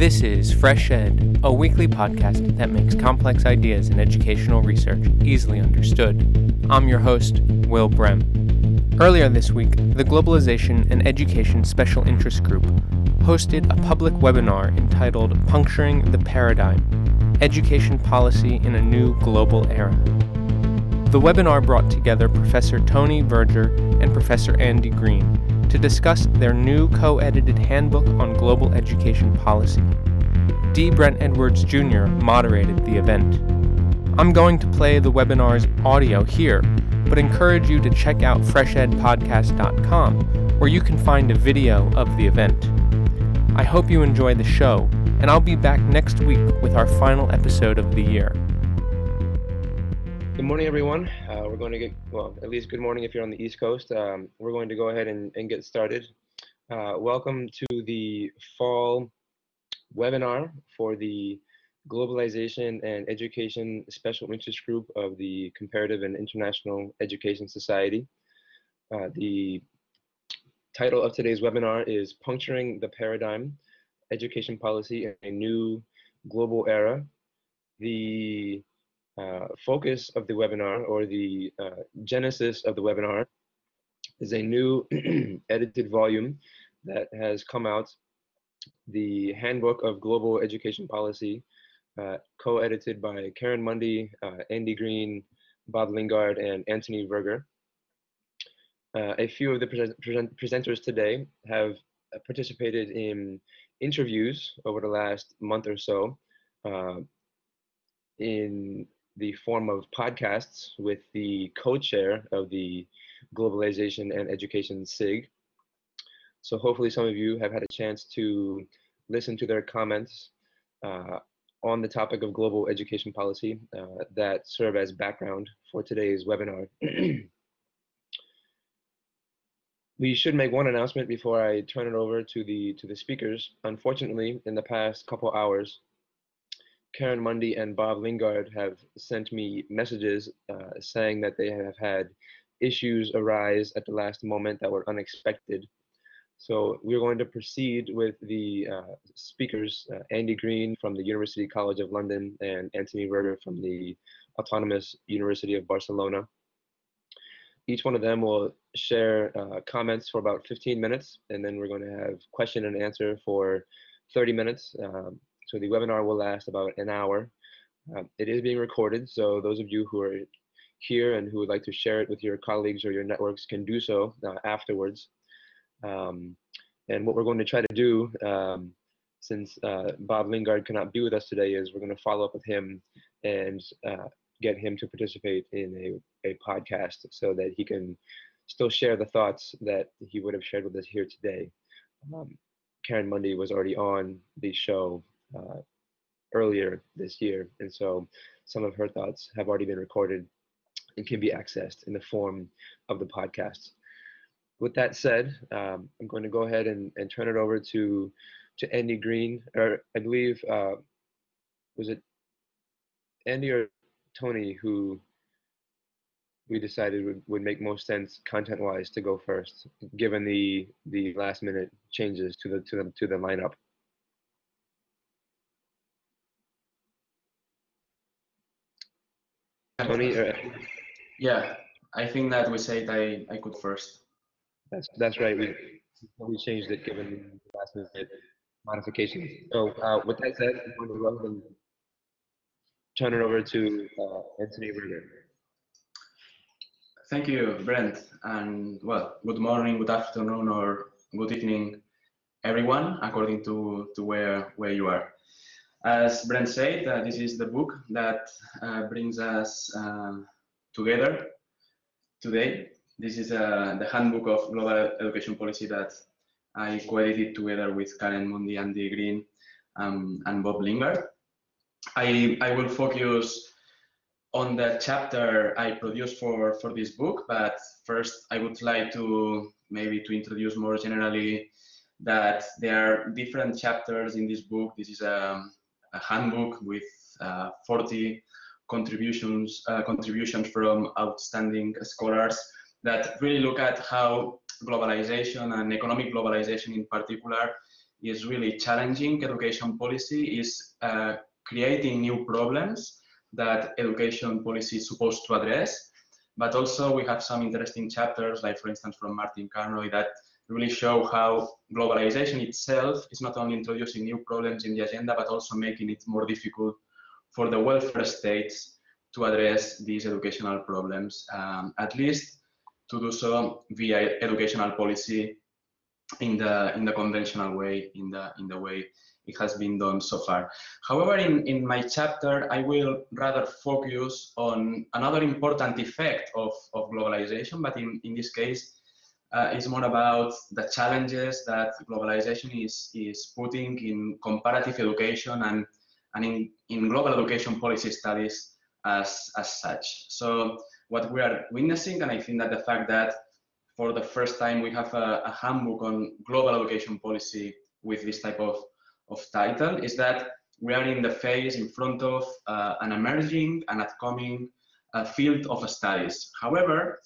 This is FreshEd, a weekly podcast that makes complex ideas in educational research easily understood. I'm your host, Will Brehm. Earlier this week, the Globalization and Education Special Interest Group hosted a public webinar entitled Puncturing the Paradigm Education Policy in a New Global Era. The webinar brought together Professor Tony Verger and Professor Andy Green to discuss their new co edited handbook on global education policy. D. Brent Edwards Jr. moderated the event. I'm going to play the webinar's audio here, but encourage you to check out freshedpodcast.com where you can find a video of the event. I hope you enjoy the show, and I'll be back next week with our final episode of the year. Morning, everyone. Uh, we're going to get, well, at least good morning if you're on the East Coast. Um, we're going to go ahead and, and get started. Uh, welcome to the fall webinar for the Globalization and Education Special Interest Group of the Comparative and International Education Society. Uh, the title of today's webinar is Puncturing the Paradigm, Education Policy in a New Global Era. The focus of the webinar or the uh, genesis of the webinar is a new edited volume that has come out, the Handbook of Global Education Policy, uh, co-edited by Karen Mundy, uh, Andy Green, Bob Lingard, and Anthony Verger. Uh, a few of the pre present presenters today have participated in interviews over the last month or so in the form of podcasts with the co-chair of the Globalization and Education SIG. So hopefully some of you have had a chance to listen to their comments uh, on the topic of global education policy uh, that serve as background for today's webinar. we should make one announcement before I turn it over to the to the speakers. Unfortunately, in the past couple hours, Karen Mundy and Bob Lingard have sent me messages uh, saying that they have had issues arise at the last moment that were unexpected. So we're going to proceed with the uh, speakers, uh, Andy Green from the University College of London and Anthony Verger from the Autonomous University of Barcelona. Each one of them will share uh, comments for about 15 minutes, and then we're going to have question and answer for 30 minutes. Um, so the webinar will last about an hour. Um, it is being recorded, so those of you who are here and who would like to share it with your colleagues or your networks can do so uh, afterwards. Um, and what we're going to try to do, um, since uh, Bob Lingard cannot be with us today, is we're going to follow up with him and uh, get him to participate in a, a podcast so that he can still share the thoughts that he would have shared with us here today. Um, Karen Mundy was already on the show uh, earlier this year. And so some of her thoughts have already been recorded and can be accessed in the form of the podcast. With that said, um, I'm going to go ahead and, and turn it over to to Andy Green, or I believe uh, was it Andy or Tony who we decided would, would make most sense content wise to go first, given the the last minute changes to the to the to the lineup. Tony? Uh, yeah, I think that we said I, I could first. That's that's right. We we changed it given the last minute modifications. So uh, with that said, I'm going to go and turn it over to uh, Anthony Verger. Thank you, Brent. And well, good morning, good afternoon, or good evening, everyone, according to, to where, where you are. As Brent said, uh, this is the book that uh, brings us uh, together today. This is uh, the handbook of global education policy that I co-edited together with Karen Mundy, Andy Green, um, and Bob Lingard. I, I will focus on the chapter I produced for, for this book, but first I would like to maybe to introduce more generally that there are different chapters in this book. This is a um, a handbook with uh, 40 contributions uh, contributions from outstanding scholars that really look at how globalization and economic globalization in particular is really challenging education policy is uh, creating new problems that education policy is supposed to address. But also we have some interesting chapters, like for instance from Martin Carnoy, that really show how globalization itself is not only introducing new problems in the agenda, but also making it more difficult for the welfare states to address these educational problems, um, at least to do so via educational policy in the in the conventional way, in the in the way it has been done so far. However, in, in my chapter, I will rather focus on another important effect of, of globalization, but in, in this case, uh, it's more about the challenges that globalization is, is putting in comparative education and, and in, in global education policy studies as, as such. So what we are witnessing, and I think that the fact that for the first time we have a, a handbook on global education policy with this type of, of title, is that we are in the phase in front of uh, an emerging and upcoming uh, field of studies. However,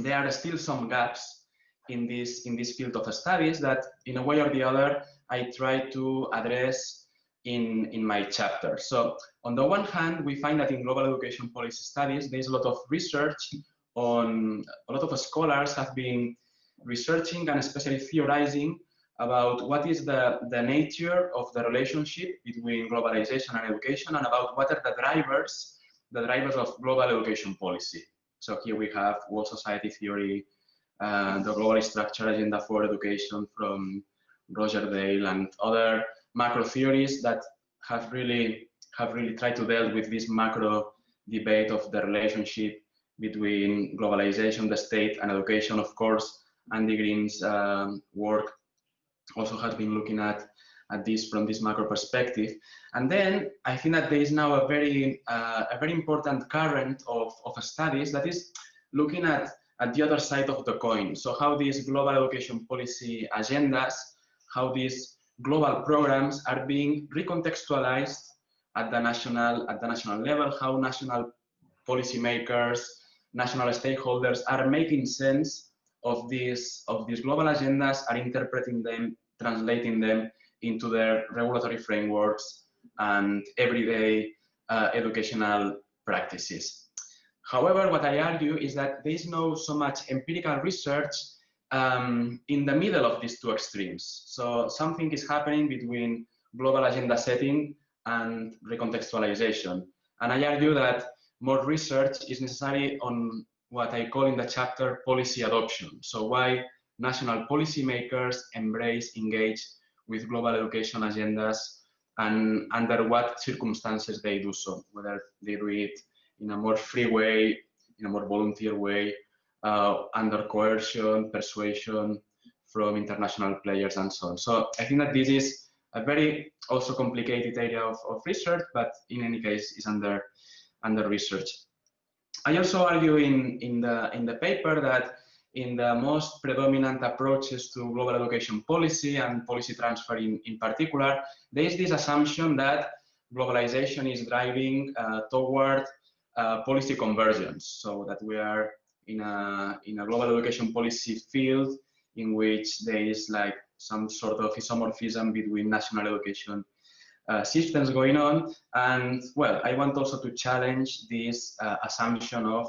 there are still some gaps in this in this field of studies that in a way or the other I try to address in in my chapter. So on the one hand, we find that in global education policy studies, there's a lot of research on a lot of scholars have been researching and especially theorizing about what is the, the nature of the relationship between globalization and education and about what are the drivers, the drivers of global education policy. So here we have world society theory, the global structure agenda for education from Roger Dale and other macro theories that have really have really tried to deal with this macro debate of the relationship between globalization, the state, and education. Of course, Andy Green's um, work also has been looking at at this from this macro perspective. And then I think that there is now a very uh, a very important current of, of studies that is looking at at the other side of the coin. So how these global education policy agendas, how these global programs are being recontextualized at the national at the national level, how national policymakers, national stakeholders are making sense of these of these global agendas, are interpreting them, translating them into their regulatory frameworks and everyday uh, educational practices. However, what I argue is that there is no so much empirical research um, in the middle of these two extremes. So something is happening between global agenda setting and recontextualization. And I argue that more research is necessary on what I call in the chapter policy adoption. So why national policymakers embrace, engage with global education agendas and under what circumstances they do so, whether they do it in a more free way, in a more volunteer way, uh, under coercion, persuasion from international players and so on. So I think that this is a very also complicated area of, of research, but in any case is under under research. I also argue in, in the in the paper that in the most predominant approaches to global education policy and policy transfer in, in particular, there is this assumption that globalization is driving uh, toward uh, policy convergence, so that we are in a, in a global education policy field in which there is like some sort of isomorphism between national education uh, systems going on. And well, I want also to challenge this uh, assumption of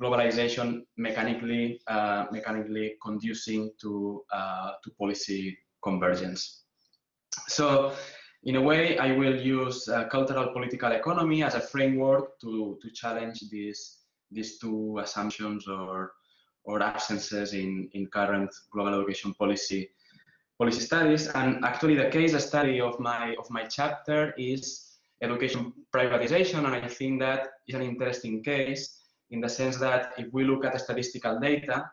globalization mechanically uh, mechanically conducing to uh, to policy convergence. So in a way, I will use uh, cultural political economy as a framework to, to challenge these, these two assumptions or, or absences in, in current global education policy policy studies. And actually the case study of my, of my chapter is education privatization. And I think that is an interesting case in the sense that if we look at the statistical data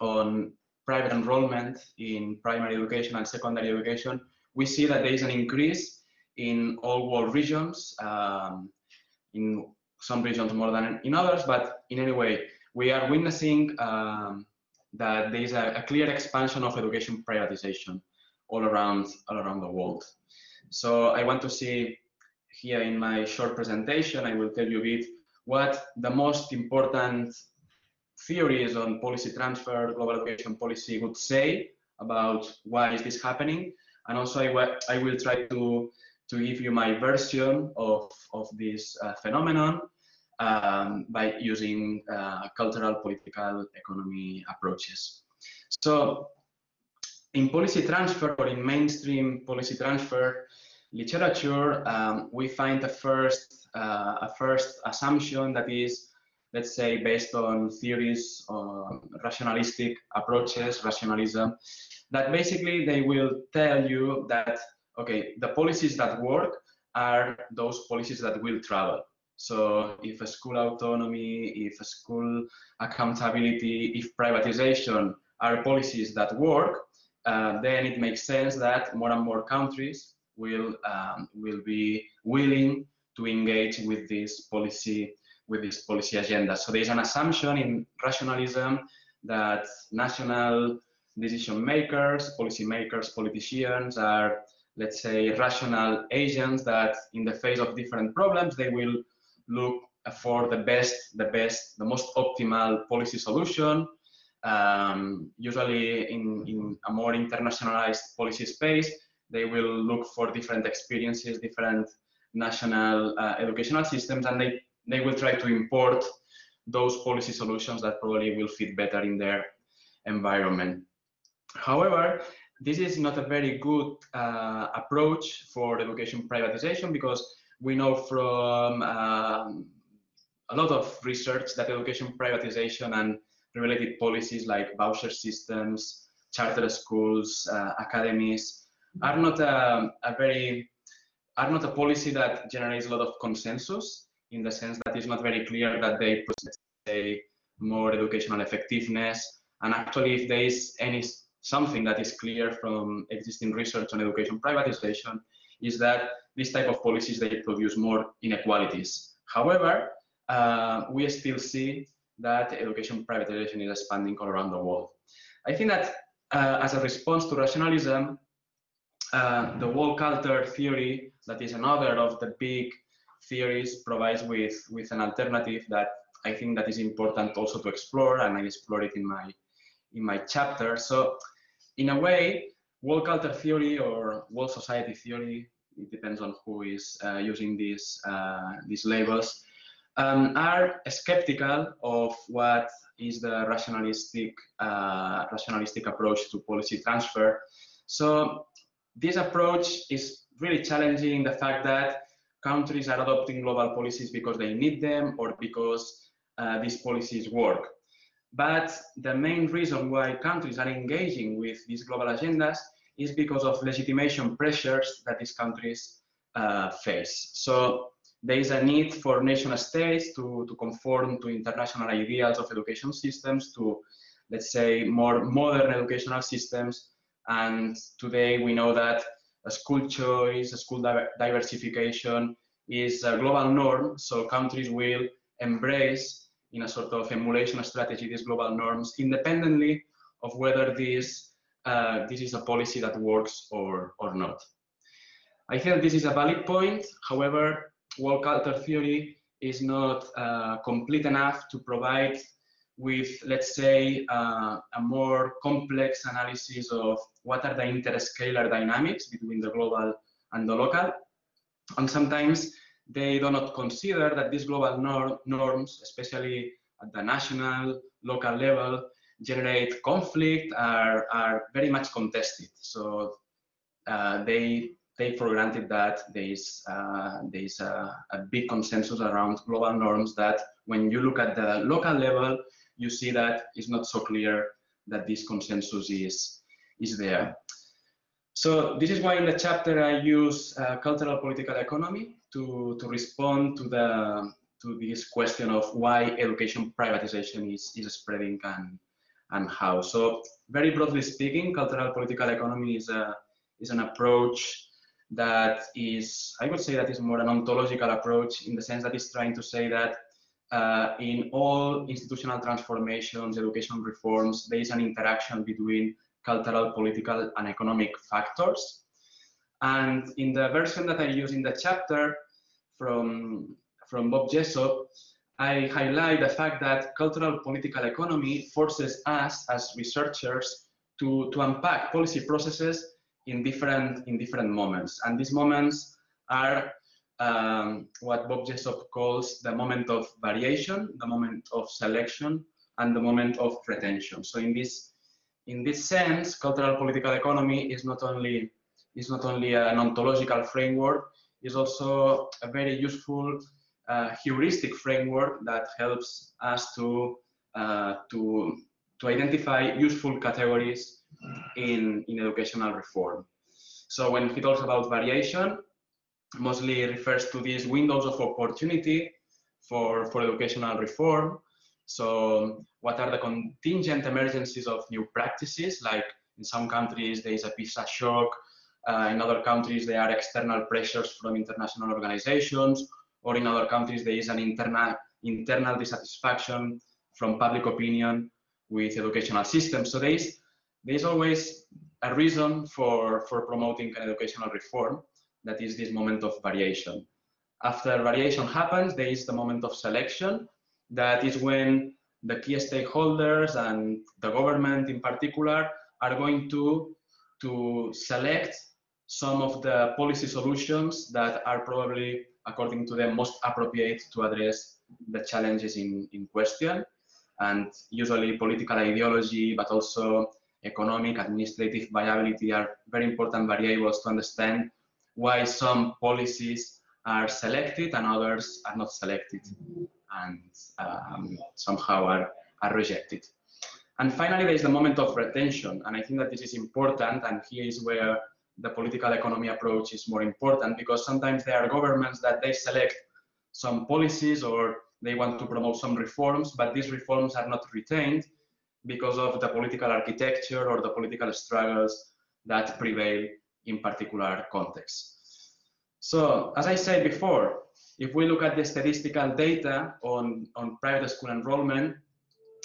on private enrollment in primary education and secondary education, we see that there is an increase in all world regions, um, in some regions more than in others, but in any way, we are witnessing um, that there is a, a, clear expansion of education privatization all around, all around the world. So I want to see here in my short presentation, I will tell you a bit what the most important theories on policy transfer, global education policy would say about why is this happening, and also I, I will try to to give you my version of of this uh, phenomenon um, by using uh, cultural political economy approaches. So in policy transfer or in mainstream policy transfer literature, um, we find a first, uh, a first assumption that is, let's say, based on theories, on rationalistic approaches, rationalism, that basically they will tell you that, okay, the policies that work are those policies that will travel. So if a school autonomy, if a school accountability, if privatization are policies that work, uh, then it makes sense that more and more countries will um, will be willing to engage with this policy with this policy agenda. So there is an assumption in rationalism that national decision makers, policy makers, politicians are, let's say, rational agents that in the face of different problems, they will look for the best, the best, the most optimal policy solution um, usually in, in a more internationalized policy space, they will look for different experiences, different national uh, educational systems, and they, they will try to import those policy solutions that probably will fit better in their environment. However, this is not a very good uh, approach for education privatization because we know from um, a lot of research that education privatization and related policies like voucher systems, charter schools, uh, academies are not a, a, very are not a policy that generates a lot of consensus in the sense that it's not very clear that they say more educational effectiveness. And actually if there is any something that is clear from existing research on education privatization is that this type of policies they produce more inequalities however uh, we still see that education privatization is expanding all around the world. I think that uh, as a response to rationalism, uh, the world culture theory, that is another of the big theories, provides with, with an alternative that I think that is important also to explore, and I explore it in my, in my chapter. So in a way, World culture theory or World society theory, it depends on who is uh, using these, uh, these labels, um, are skeptical of what is the rationalistic, uh, rationalistic approach to policy transfer. So this approach is really challenging the fact that countries are adopting global policies because they need them or because uh, these policies work. But the main reason why countries are engaging with these global agendas is because of legitimation pressures that these countries uh, face. So there is a need for nation states to, to conform to international ideals of education systems, to, let's say, more modern educational systems. And today we know that school choice, school diversification is a global norm, so countries will embrace in a sort of emulation strategy these global norms independently of whether this, uh, this is a policy that works or, or not. I think this is a valid point. However, world culture theory is not uh, complete enough to provide with, let's say, uh, a more complex analysis of what are the interscalar dynamics between the global and the local. And sometimes they do not consider that these global nor norms, especially at the national, local level, generate conflict, are, are very much contested. So uh, they take for granted that there is, uh, there is a, a, big consensus around global norms that when you look at the local level, you see that it's not so clear that this consensus is, is there. So this is why in the chapter I use uh, cultural political economy to, to respond to, the, to this question of why education privatization is, is spreading and, and how. So very broadly speaking, cultural political economy is, a, is an approach that is, I would say that is more an ontological approach in the sense that it's trying to say that uh, in all institutional transformations, education reforms, there is an interaction between cultural, political, and economic factors. And in the version that I use in the chapter from, from Bob Jessop, I highlight the fact that cultural political economy forces us as researchers to, to unpack policy processes in different in different moments. And these moments are um, what Bob Jessop calls the moment of variation, the moment of selection, and the moment of retention. So in this in this sense, cultural political economy is not only is not only an ontological framework, is also a very useful uh, heuristic framework that helps us to uh, to to identify useful categories in, in educational reform. So when he talks about variation, mostly refers to these windows of opportunity for, for educational reform. So what are the contingent emergencies of new practices? Like in some countries, there is a PISA shock. Uh, in other countries, there are external pressures from international organizations. Or in other countries, there is an internal, internal dissatisfaction from public opinion with educational systems. So there is, there is always a reason for, for promoting an educational reform that is this moment of variation. After variation happens, there is the moment of selection. That is when the key stakeholders and the government in particular are going to, to select some of the policy solutions that are probably, according to them, most appropriate to address the challenges in, in question. And usually political ideology, but also economic, administrative viability are very important variables to understand why some policies are selected and others are not selected and um, somehow are, are rejected. And finally, there is the moment of retention. And I think that this is important. And here is where the political economy approach is more important because sometimes there are governments that they select some policies or they want to promote some reforms, but these reforms are not retained because of the political architecture or the political struggles that prevail in particular contexts. So, as I said before, if we look at the statistical data on, on private school enrollment,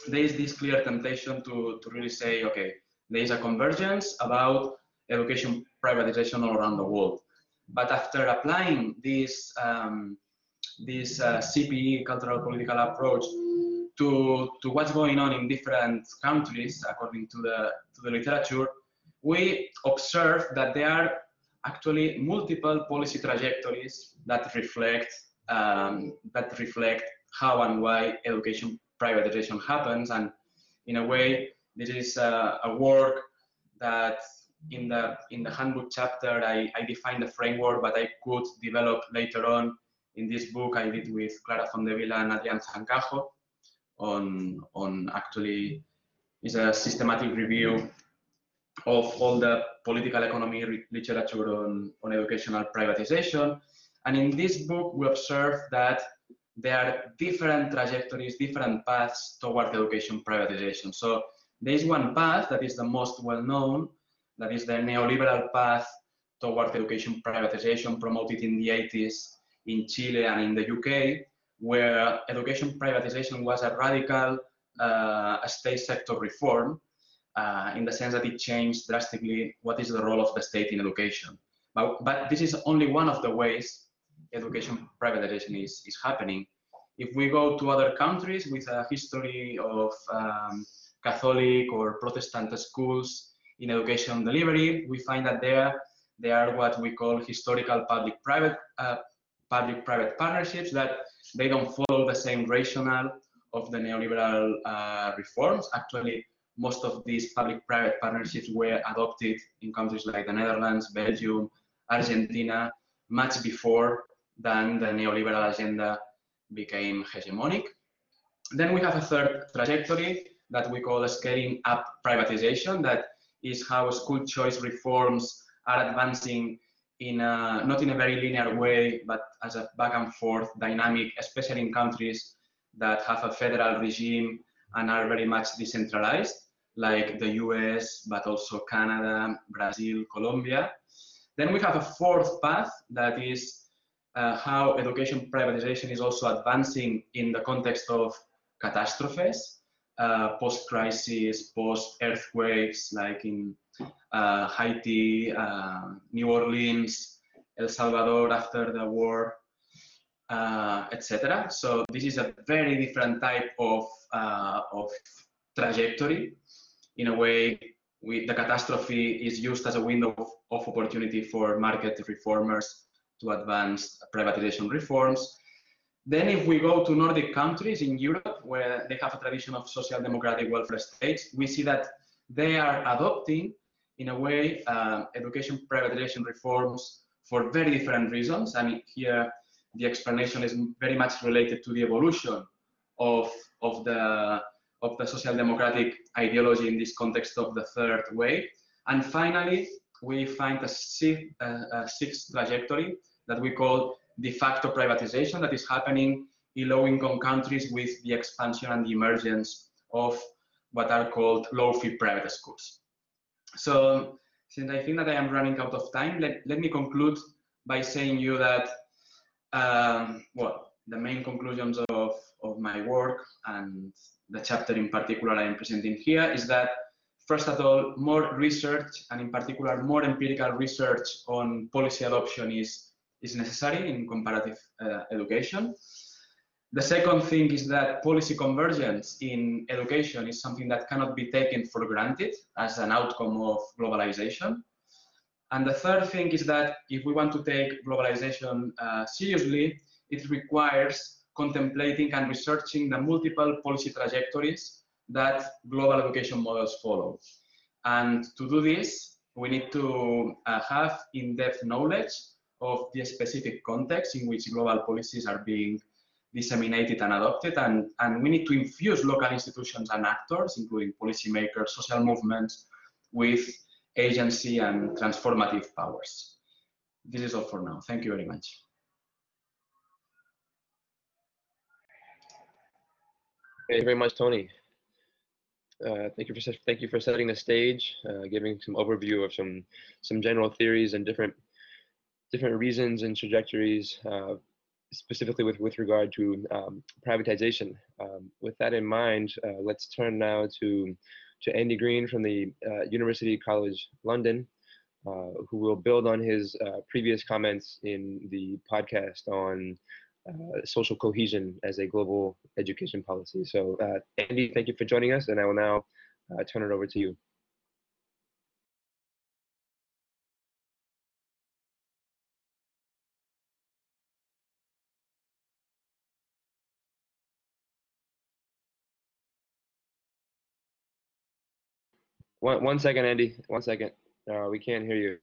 there is this clear temptation to, to really say, okay, there is a convergence about education privatization all around the world. But after applying this, um, this uh, CPE, cultural political approach, to, to what's going on in different countries, according to the, to the literature, we observe that there are actually multiple policy trajectories that reflect um, that reflect how and why education privatization happens. And in a way, this is a, a work that in the in the handbook chapter I, I define the framework, but I could develop later on in this book I did with Clara Fontdevila and Adrián Zancajo on on actually is a systematic review of all the political economy literature on, on educational privatization. And in this book, we observe that there are different trajectories, different paths toward education privatization. So there is one path that is the most well known, that is the neoliberal path towards education privatization promoted in the 80s in Chile and in the UK, where education privatization was a radical uh, state sector reform uh, in the sense that it changed drastically what is the role of the state in education. But, but this is only one of the ways education privatization is, is happening. If we go to other countries with a history of um, Catholic or Protestant schools in education delivery, we find that there they are what we call historical public-private uh, public-private partnerships that they don't follow the same rationale of the neoliberal uh, reforms. Actually, most of these public-private partnerships were adopted in countries like the Netherlands, Belgium, Argentina, much before than the neoliberal agenda became hegemonic. Then we have a third trajectory that we call scaling up privatization. That is how school choice reforms are advancing in a, not in a very linear way, but as a back and forth dynamic, especially in countries that have a federal regime and are very much decentralized like the US, but also Canada, Brazil, Colombia. Then we have a fourth path that is uh, how education privatization is also advancing in the context of catastrophes, uh, post-crisis, post-earthquakes, like in uh, Haiti, uh, New Orleans, El Salvador after the war, uh, etc. So this is a very different type of, uh, of trajectory in a way, we, the catastrophe is used as a window of, of opportunity for market reformers to advance privatization reforms. Then if we go to Nordic countries in Europe, where they have a tradition of social democratic welfare states, we see that they are adopting, in a way, uh, education privatization reforms for very different reasons. I mean, here the explanation is very much related to the evolution of, of, the, of the social democratic ideology in this context of the third wave. And finally, we find a, sixth, a sixth trajectory that we call de facto privatization that is happening in low-income countries with the expansion and the emergence of what are called low-fee private schools. So since I think that I am running out of time, let, let me conclude by saying you that, um, well, the main conclusions of, of my work and the chapter in particular I am presenting here is that, first of all, more research, and in particular, more empirical research on policy adoption is, is necessary in comparative uh, education. The second thing is that policy convergence in education is something that cannot be taken for granted as an outcome of globalization. And the third thing is that if we want to take globalization uh, seriously, it requires contemplating and researching the multiple policy trajectories that global education models follow. And to do this, we need to uh, have in-depth knowledge of the specific context in which global policies are being disseminated and adopted. And, and we need to infuse local institutions and actors, including policymakers, social movements, with agency and transformative powers. This is all for now. Thank you very much. Thank you very much, Tony. Uh, thank you for thank you for setting the stage, uh, giving some overview of some some general theories and different different reasons and trajectories, uh, specifically with with regard to um, privatization. Um, with that in mind, uh, let's turn now to to Andy Green from the uh, University College London, uh, who will build on his previous comments in the podcast on uh, social cohesion as a global education policy. So uh, Andy, thank you for joining us, and I will now uh, turn it over to you. One, one second, Andy. One second. Uh, we can't hear you.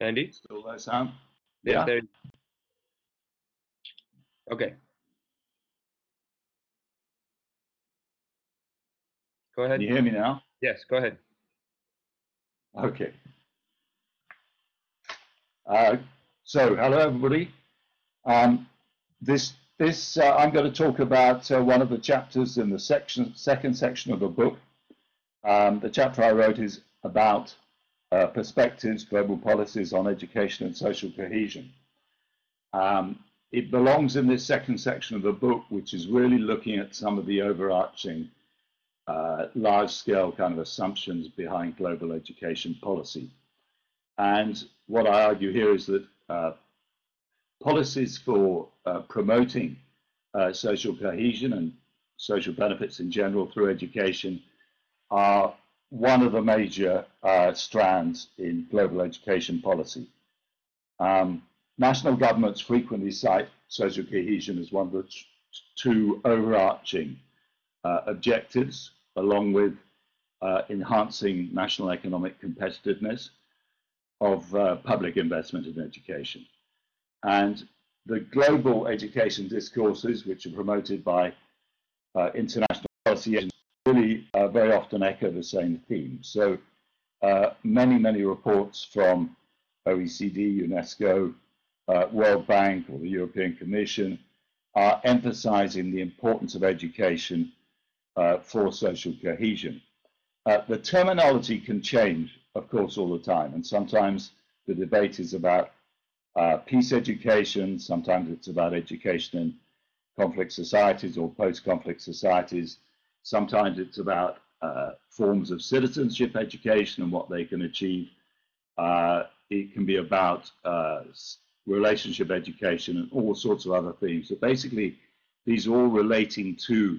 Andy? Still there, Sam? Yeah. Okay. Go ahead. Can you hear me now? Yes, go ahead. Okay. Uh, so, hello everybody. Um, this, this, uh, I'm going to talk about uh, one of the chapters in the section, second section of the book. Um, the chapter I wrote is about uh, perspectives, global policies on education and social cohesion. Um, it belongs in this second section of the book, which is really looking at some of the overarching uh, large-scale kind of assumptions behind global education policy. And what I argue here is that uh, policies for uh, promoting uh, social cohesion and social benefits in general through education are one of the major uh, strands in global education policy. Um, national governments frequently cite social cohesion as one of the two overarching uh, objectives, along with uh, enhancing national economic competitiveness of uh, public investment in education. And the global education discourses, which are promoted by uh, international policy really uh, very often echo the same theme. So uh, many, many reports from OECD, UNESCO, uh, World Bank, or the European Commission are emphasizing the importance of education uh, for social cohesion. The terminology can change, of course, all the time, and sometimes the debate is about uh, peace education, sometimes it's about education in conflict societies or post-conflict societies, Sometimes it's about uh, forms of citizenship education and what they can achieve. Uh, it can be about uh, relationship education, and all sorts of other themes. So basically, these are all relating to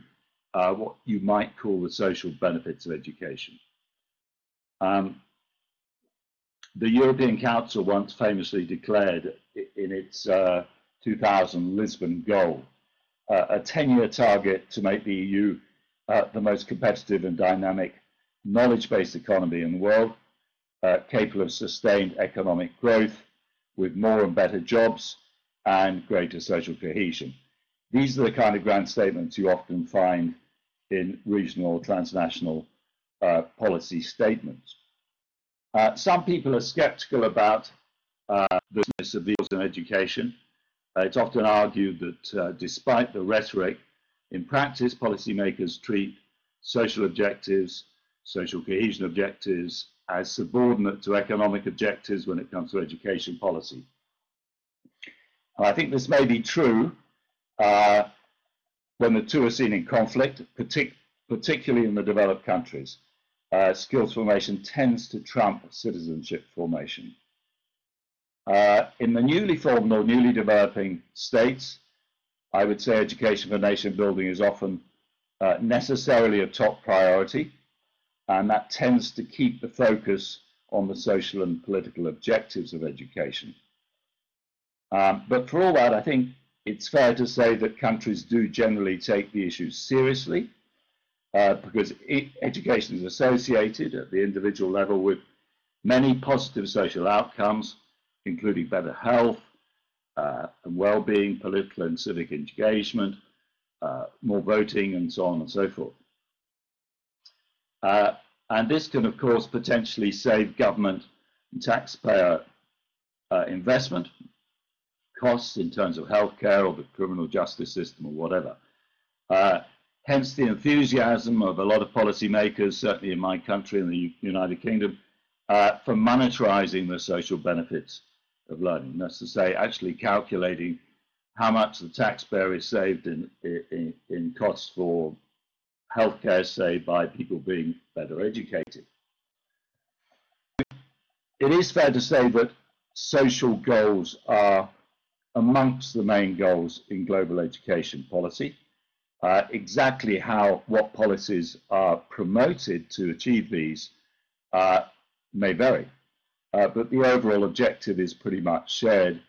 uh, what you might call the social benefits of education. Um, the European Council once famously declared in its uh, 2000 Lisbon goal uh, a 10 year target to make the EU uh, the most competitive and dynamic knowledge based economy in the world, uh, capable of sustained economic growth with more and better jobs and greater social cohesion. These are the kind of grand statements you often find in regional or transnational uh, policy statements. Uh, some people are skeptical about uh, the business of deals in education. Uh, it's often argued that uh, despite the rhetoric, in practice, policymakers treat social objectives, social cohesion objectives, as subordinate to economic objectives when it comes to education policy. And I think this may be true uh, when the two are seen in conflict, partic particularly in the developed countries uh, skills formation tends to trump citizenship formation. Uh, in the newly formed or newly developing states, I would say education for nation building is often uh, necessarily a top priority, and that tends to keep the focus on the social and political objectives of education. Um, but for all that, I think it's fair to say that countries do generally take the issues seriously uh, because education is associated at the individual level with many positive social outcomes, including better health uh, and well-being, political and civic engagement, uh, more voting, and so on and so forth. Uh, and this can, of course, potentially save government and taxpayer uh, investment costs in terms of healthcare or the criminal justice system or whatever. Uh, Hence the enthusiasm of a lot of policymakers, certainly in my country, in the United Kingdom, uh, for monetarizing the social benefits of learning. That's to say, actually calculating how much the taxpayer is saved in, in, in costs for healthcare, say, by people being better educated. It is fair to say that social goals are amongst the main goals in global education policy. Uh, exactly how what policies are promoted to achieve these uh, may vary, uh, but the overall objective is pretty much shared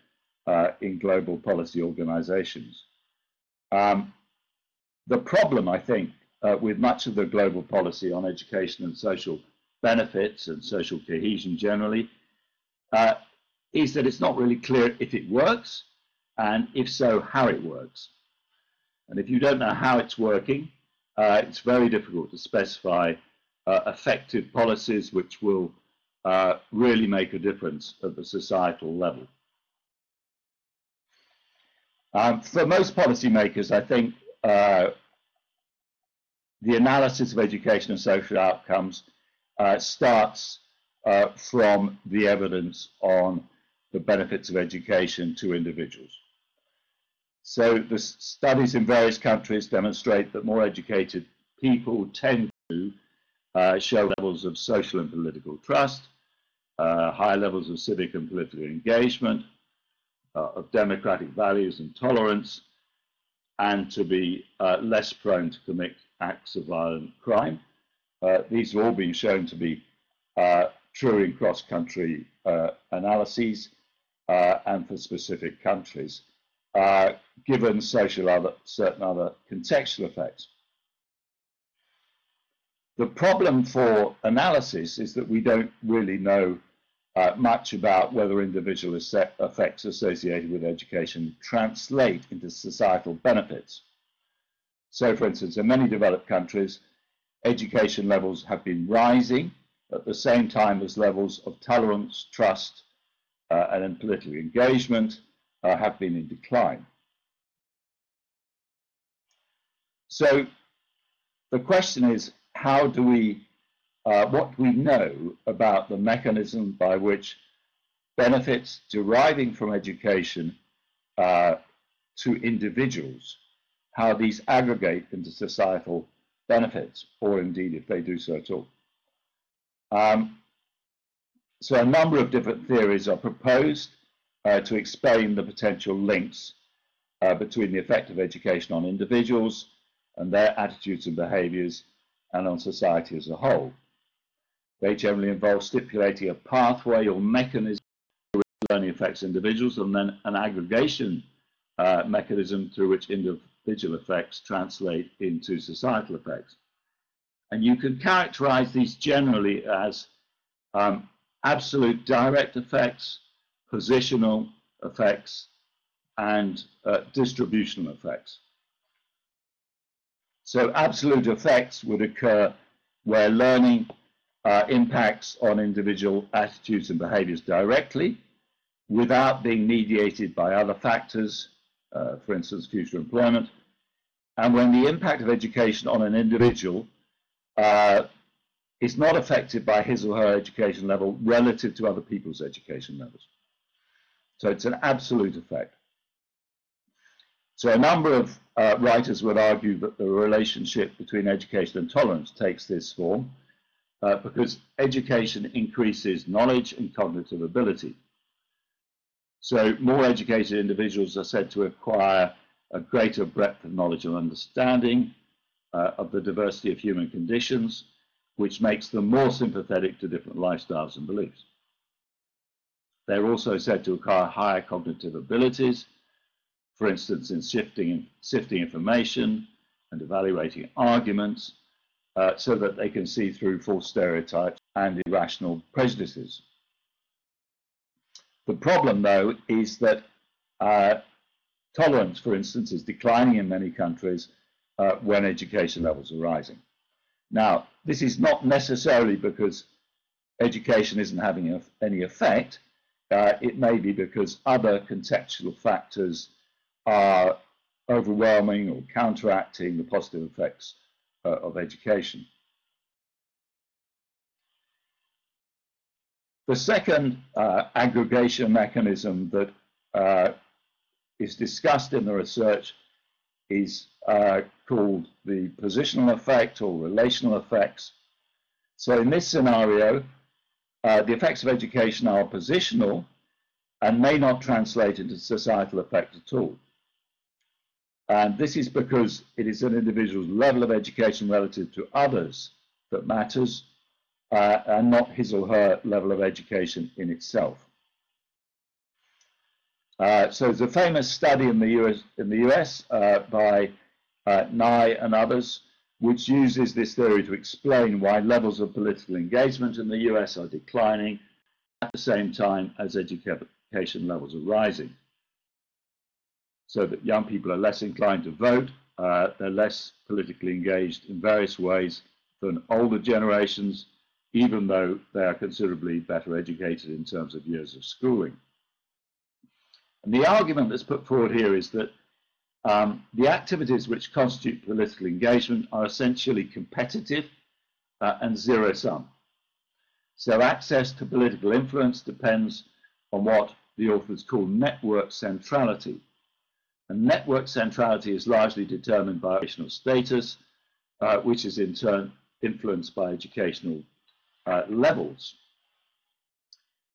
uh, in global policy organizations. Um, the problem, I think, uh, with much of the global policy on education and social benefits and social cohesion generally, uh, is that it's not really clear if it works, and if so, how it works. And if you don't know how it's working, uh, it's very difficult to specify uh, effective policies which will uh, really make a difference at the societal level. Um, for most policymakers, I think uh, the analysis of education and social outcomes uh, starts uh, from the evidence on the benefits of education to individuals. So the studies in various countries demonstrate that more educated people tend to uh, show levels of social and political trust, uh, high levels of civic and political engagement, uh, of democratic values and tolerance, and to be uh, less prone to commit acts of violent crime. Uh, these have all been shown to be uh, true in cross-country analyses and for specific countries uh, given social other, certain other contextual effects. The problem for analysis is that we don't really know uh, much about whether individual effects associated with education translate into societal benefits. So, for instance, in many developed countries, education levels have been rising at the same time as levels of tolerance, trust, uh, and in political engagement have been in decline. So the question is, how do we, uh, what we know about the mechanism by which benefits deriving from education uh, to individuals, how these aggregate into societal benefits, or indeed if they do so at all. Um, so a number of different theories are proposed uh, to explain the potential links uh, between the effect of education on individuals and their attitudes and behaviors and on society as a whole. They generally involve stipulating a pathway or mechanism through which learning affects individuals and then an aggregation uh, mechanism through which individual effects translate into societal effects. And you can characterize these generally as um, absolute direct effects, positional effects, and uh, distributional effects. So absolute effects would occur where learning uh, impacts on individual attitudes and behaviors directly without being mediated by other factors, uh, for instance, future employment, and when the impact of education on an individual uh, is not affected by his or her education level relative to other people's education levels. So it's an absolute effect. So a number of uh, writers would argue that the relationship between education and tolerance takes this form uh, because education increases knowledge and cognitive ability. So more educated individuals are said to acquire a greater breadth of knowledge and understanding uh, of the diversity of human conditions, which makes them more sympathetic to different lifestyles and beliefs. They're also said to acquire higher cognitive abilities, for instance, in sifting, sifting information and evaluating arguments, uh, so that they can see through false stereotypes and irrational prejudices. The problem, though, is that uh, tolerance, for instance, is declining in many countries uh, when education levels are rising. Now, this is not necessarily because education isn't having any effect. Uh, it may be because other contextual factors are overwhelming or counteracting the positive effects uh, of education. The second uh, aggregation mechanism that uh, is discussed in the research is uh, called the positional effect or relational effects. So in this scenario, uh, the effects of education are positional and may not translate into societal effect at all. And this is because it is an individual's level of education relative to others that matters uh, and not his or her level of education in itself. Uh, so there's a famous study in the US, in the US uh, by uh, Nie and others, which uses this theory to explain why levels of political engagement in the US are declining at the same time as education levels are rising so that young people are less inclined to vote, uh, they're less politically engaged in various ways than older generations, even though they are considerably better educated in terms of years of schooling. And the argument that's put forward here is that um, the activities which constitute political engagement are essentially competitive uh, and zero sum. So access to political influence depends on what the authors call network centrality, and network centrality is largely determined by educational status, uh, which is in turn influenced by educational uh, levels.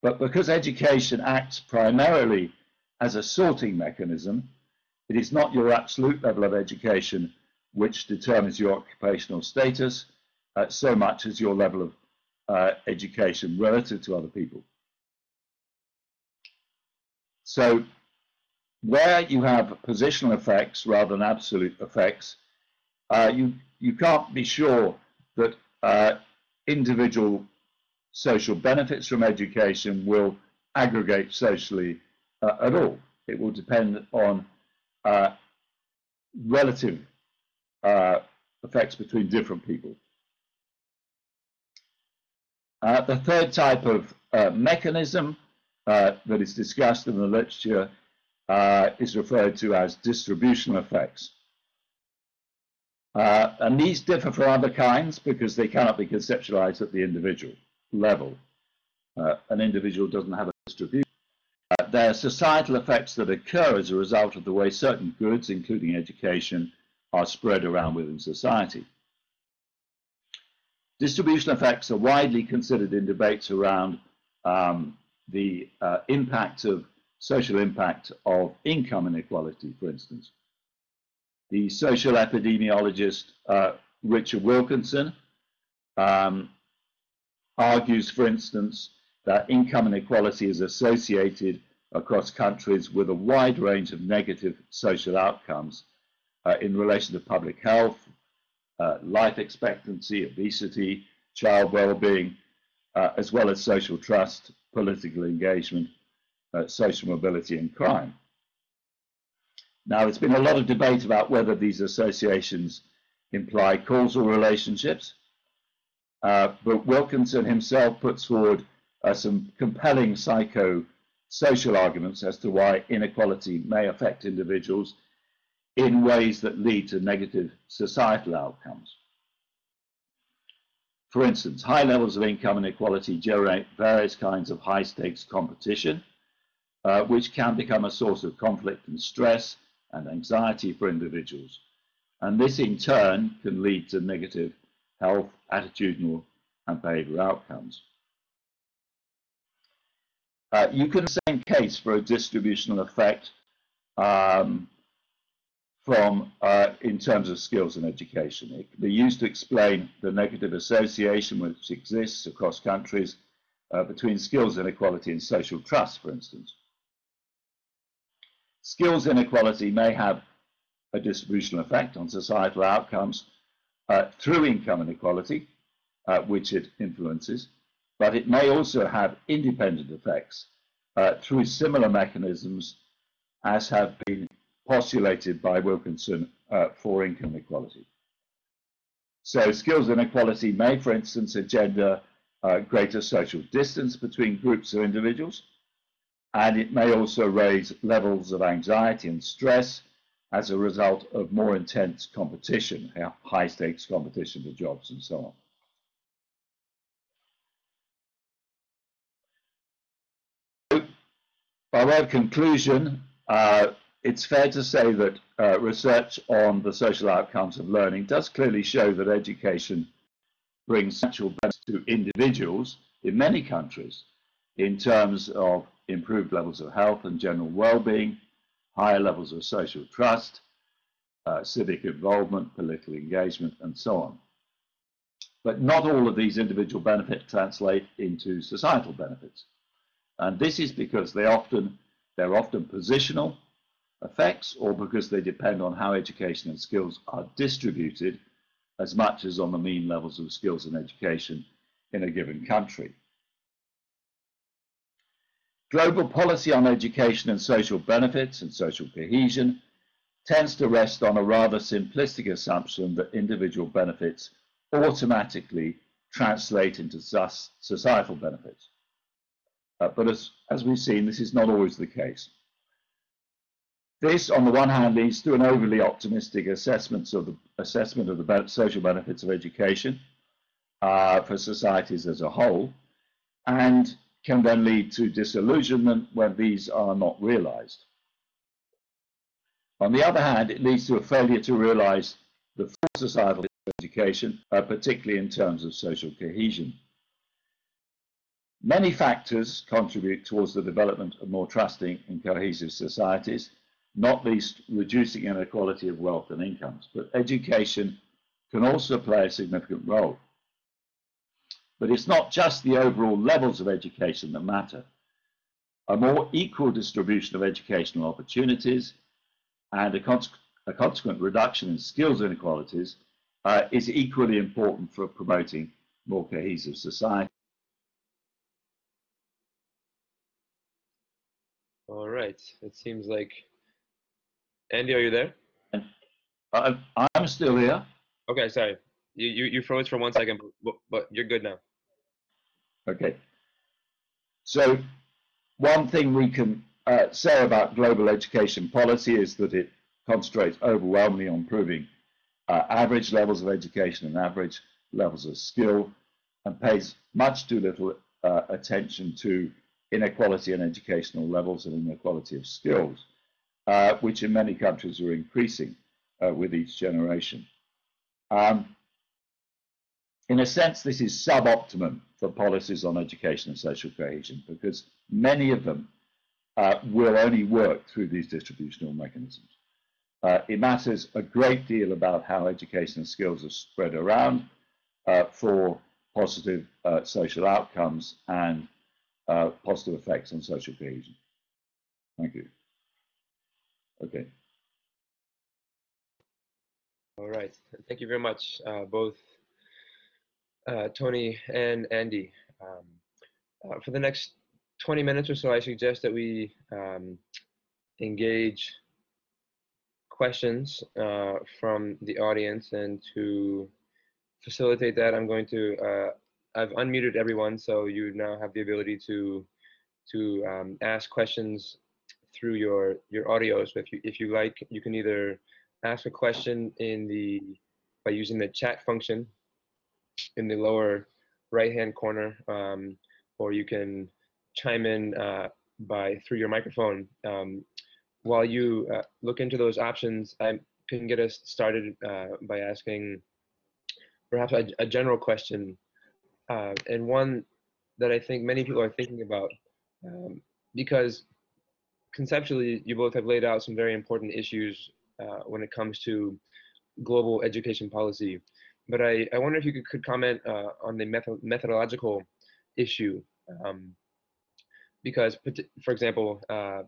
But because education acts primarily as a sorting mechanism, it is not your absolute level of education which determines your occupational status uh, so much as your level of uh, education relative to other people. So where you have positional effects rather than absolute effects, uh, you, you can't be sure that uh, individual social benefits from education will aggregate socially uh, at all. It will depend on uh, relative uh, effects between different people. Uh, the third type of mechanism that is discussed in the literature uh, is referred to as distributional effects. Uh, and these differ from other kinds because they cannot be conceptualized at the individual level. Uh, an individual doesn't have a distribution. Uh, there are societal effects that occur as a result of the way certain goods, including education, are spread around within society. Distribution effects are widely considered in debates around um, the uh, impact of social impact of income inequality, for instance. The social epidemiologist uh, Richard Wilkinson um, argues, for instance, that income inequality is associated across countries with a wide range of negative social outcomes uh, in relation to public health, uh, life expectancy, obesity, child well-being, uh, as well as social trust, political engagement, uh, social mobility and crime. Now, there's been a lot of debate about whether these associations imply causal relationships, uh, but Wilkinson himself puts forward uh, some compelling psycho-social arguments as to why inequality may affect individuals in ways that lead to negative societal outcomes. For instance, high levels of income inequality generate various kinds of high stakes competition, uh, which can become a source of conflict and stress and anxiety for individuals. And this in turn can lead to negative health, attitudinal, and behavioral outcomes. Uh, you can case for a distributional effect um, from uh, in terms of skills and education. It can be used to explain the negative association which exists across countries uh, between skills inequality and social trust, for instance. Skills inequality may have a distributional effect on societal outcomes uh, through income inequality, uh, which it influences, but it may also have independent effects uh, through similar mechanisms as have been postulated by Wilkinson uh, for income equality. So skills inequality may, for instance, engender uh, greater social distance between groups of individuals, and it may also raise levels of anxiety and stress as a result of more intense competition, high stakes competition for jobs and so on. By way of conclusion, uh, it's fair to say that uh, research on the social outcomes of learning does clearly show that education brings actual benefits to individuals in many countries in terms of improved levels of health and general well-being, higher levels of social trust, uh, civic involvement, political engagement, and so on. But not all of these individual benefits translate into societal benefits. And this is because they often, they're often positional effects or because they depend on how education and skills are distributed as much as on the mean levels of skills and education in a given country. Global policy on education and social benefits and social cohesion tends to rest on a rather simplistic assumption that individual benefits automatically translate into societal benefits. Uh, but as, as we've seen, this is not always the case. This, on the one hand, leads to an overly optimistic assessment of the, assessment of the social benefits of education uh, for societies as a whole, and can then lead to disillusionment when these are not realized. On the other hand, it leads to a failure to realize the full societal education, uh, particularly in terms of social cohesion. Many factors contribute towards the development of more trusting and cohesive societies, not least reducing inequality of wealth and incomes. But education can also play a significant role. But it's not just the overall levels of education that matter. A more equal distribution of educational opportunities and a, a consequent reduction in skills inequalities uh, is equally important for promoting more cohesive society. All right. It seems like Andy, are you there? I'm, I'm still here. Okay, sorry. You, you, you froze for one second, but, but you're good now. Okay. So one thing we can uh, say about global education policy is that it concentrates overwhelmingly on improving uh, average levels of education and average levels of skill and pays much too little uh, attention to inequality in educational levels and inequality of skills, uh, which in many countries are increasing uh, with each generation. Um, in a sense, this is suboptimum for policies on education and social cohesion because many of them uh, will only work through these distributional mechanisms. Uh, it matters a great deal about how education and skills are spread around uh, for positive uh, social outcomes and uh, positive effects on social cohesion. Thank you. Okay. All right. Thank you very much, uh, both uh, Tony and Andy. Um, uh, for the next 20 minutes or so, I suggest that we um, engage questions uh, from the audience and to facilitate that, I'm going to, uh, I've unmuted everyone, so you now have the ability to to um, ask questions through your your audio. So if you if you like, you can either ask a question in the by using the chat function in the lower right hand corner, um, or you can chime in uh, by through your microphone. Um, while you uh, look into those options, I can get us started uh, by asking perhaps a, a general question, uh, and one that I think many people are thinking about, um, because conceptually you both have laid out some very important issues uh, when it comes to global education policy. But I, I wonder if you could, could comment uh, on the method, methodological issue. Um, because, for example, uh,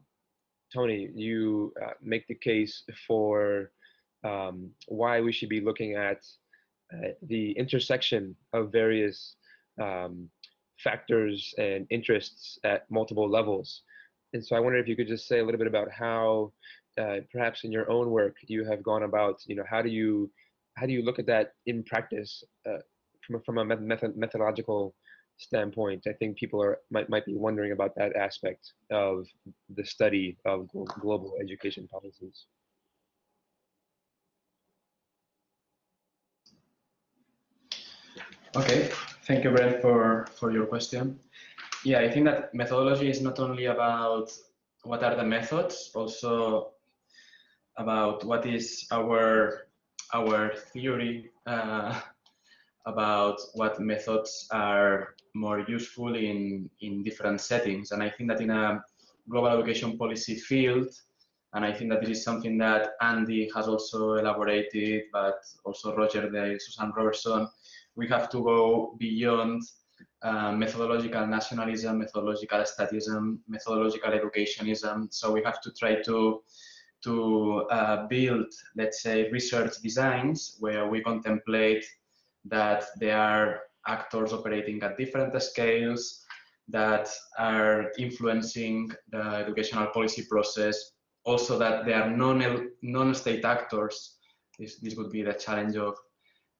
Tony, you uh, make the case for um, why we should be looking at uh, the intersection of various um, factors and interests at multiple levels. And so I wonder if you could just say a little bit about how, uh, perhaps in your own work, you have gone about, you know, how do you, how do you look at that in practice uh, from a, from a method, methodological standpoint? I think people are might might be wondering about that aspect of the study of global education policies. Okay, thank you, Brent, for, for your question. Yeah, I think that methodology is not only about what are the methods, also about what is our our theory uh, about what methods are more useful in in different settings. And I think that in a global education policy field, and I think that this is something that Andy has also elaborated, but also Roger Dale, Susan Robertson, we have to go beyond uh, methodological nationalism, methodological statism, methodological educationism. So we have to try to to uh, build, let's say, research designs where we contemplate that there are actors operating at different scales that are influencing the educational policy process. Also that there are non, non-state actors. This, this would be the challenge of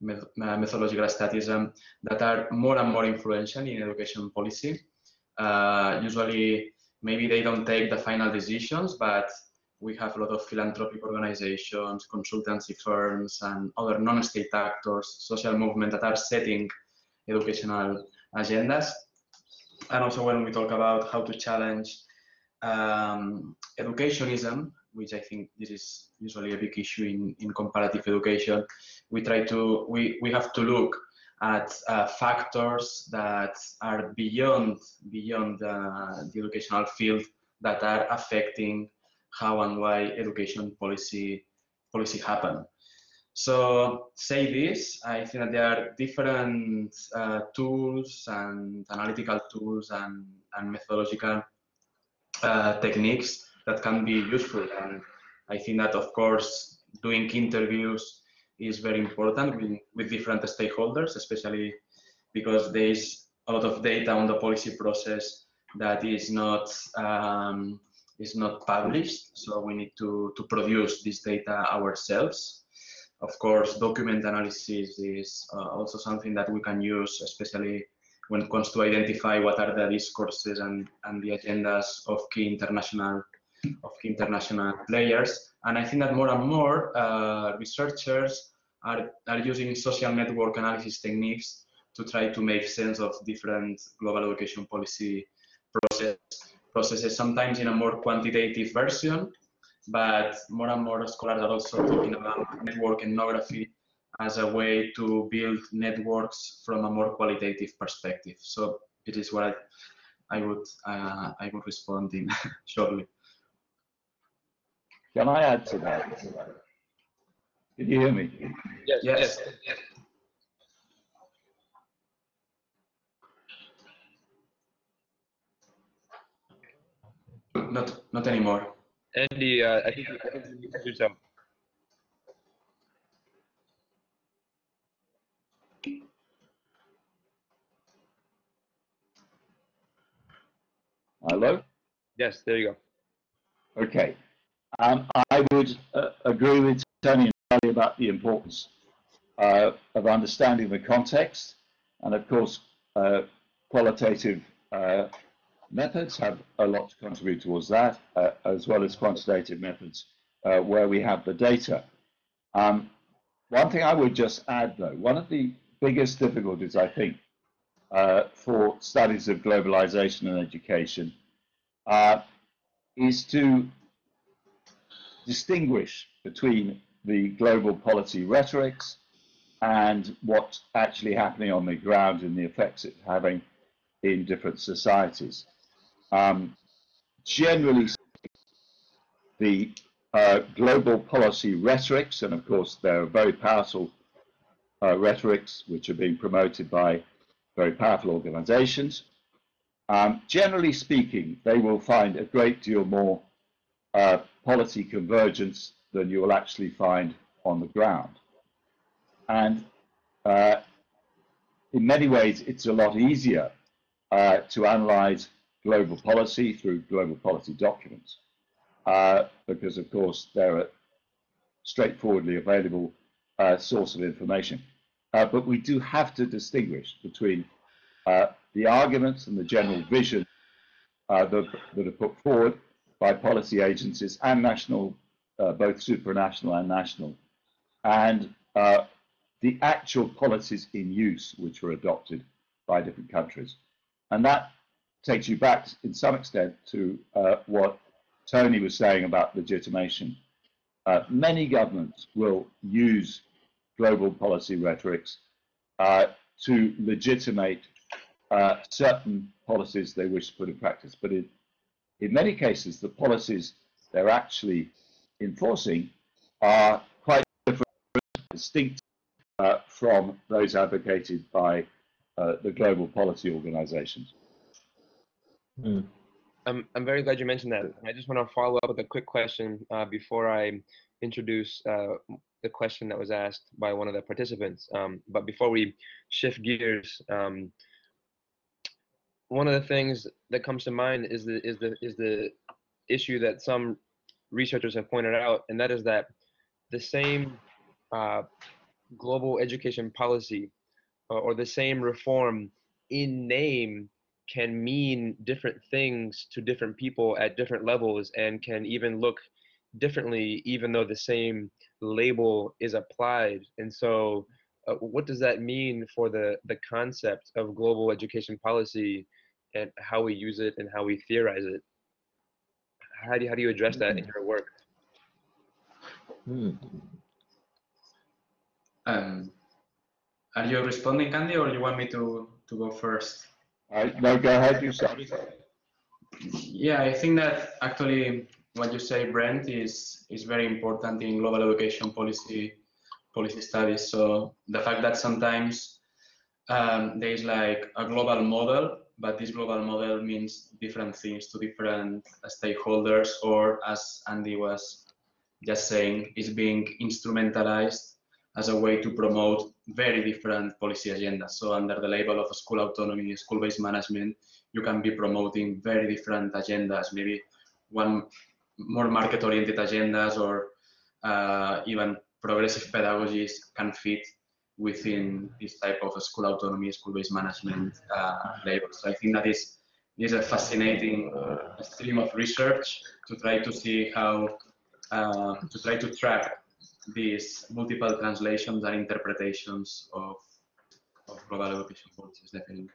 methodological statism that are more and more influential in education policy. Uh, usually, maybe they don't take the final decisions, but we have a lot of philanthropic organizations, consultancy firms, and other non-state actors, social movement that are setting educational agendas. And also when we talk about how to challenge um, educationism, which I think this is usually a big issue in, in comparative education, we try to, we, we have to look at uh, factors that are beyond, beyond uh, the educational field that are affecting how and why education policy, policy happen. So say this, I think that there are different uh, tools and analytical tools and, and methodological uh, techniques that can be useful. And I think that, of course, doing interviews is very important with, with different stakeholders, especially because there is a lot of data on the policy process that is not um, is not published. So we need to, to produce this data ourselves. Of course, document analysis is uh, also something that we can use, especially when it comes to identify what are the discourses and, and the agendas of key international of international players. And I think that more and more uh, researchers are, are using social network analysis techniques to try to make sense of different global education policy process, processes, sometimes in a more quantitative version, but more and more scholars are also talking about network ethnography as a way to build networks from a more qualitative perspective. So it is what I, I would uh, I would respond in shortly. Can I add to that? Can you hear me? Yes. Yes. yes. Not not anymore. Andy, uh, I think you, I think you can do so. Hello? Yes, there you go. Okay. Um, I would uh, agree with Tony and entirely about the importance uh, of understanding the context. And of course, uh, qualitative uh, methods have a lot to contribute towards that, uh, as well as quantitative methods uh, where we have the data. Um, one thing I would just add, though, one of the biggest difficulties, I think, for studies of globalization and education is to distinguish between the global policy rhetorics and what's actually happening on the ground and the effects it's having in different societies. Um, generally, the uh, global policy rhetorics, and of course there are very powerful uh, rhetorics which are being promoted by very powerful organizations. Um, generally speaking, they will find a great deal more uh, policy convergence than you will actually find on the ground. And uh, in many ways, it's a lot easier uh, to analyze global policy through global policy documents uh, because, of course, they're a straightforwardly available uh, source of information. Uh, but we do have to distinguish between the arguments and the general vision that, that are put forward by policy agencies and national, uh, both supranational and national, and uh, the actual policies in use which were adopted by different countries. And that takes you back, in some extent, to uh, what Tony was saying about legitimation. Uh, many governments will use global policy rhetorics uh, to legitimate uh, certain policies they wish to put in practice, but in many cases, the policies they're actually enforcing are quite different, distinct uh, from those advocated by uh, the global policy organizations. Mm. I'm, I'm very glad you mentioned that. I just want to follow up with a quick question uh, before I introduce uh, the question that was asked by one of the participants. Um, but before we shift gears, um, one of the things that comes to mind is the is the is the issue that some researchers have pointed out, and that is that the same uh, global education policy uh, or the same reform in name can mean different things to different people at different levels and can even look differently even though the same label is applied. And so uh, what does that mean for the the concept of global education policy and how we use it and how we theorize it. How do you, how do you address that in hmm. your work? Hmm. Um, are you responding, Candy, or you want me to, to go first? I, no, go ahead, you start. Yeah, I think that actually what you say, Brent, is is very important in global education policy policy studies. So the fact that sometimes um, there is like a global model but this global model means different things to different stakeholders, or as Andy was just saying, is being instrumentalized as a way to promote very different policy agendas. So under the label of school autonomy, school-based management, you can be promoting very different agendas, maybe one more market-oriented agendas or uh, even progressive pedagogies can fit within this type of school autonomy, school-based management uh. So I think that is, is a fascinating uh, stream of research to try to see how, uh, to try to track these multiple translations and interpretations of, of global education policies, definitely.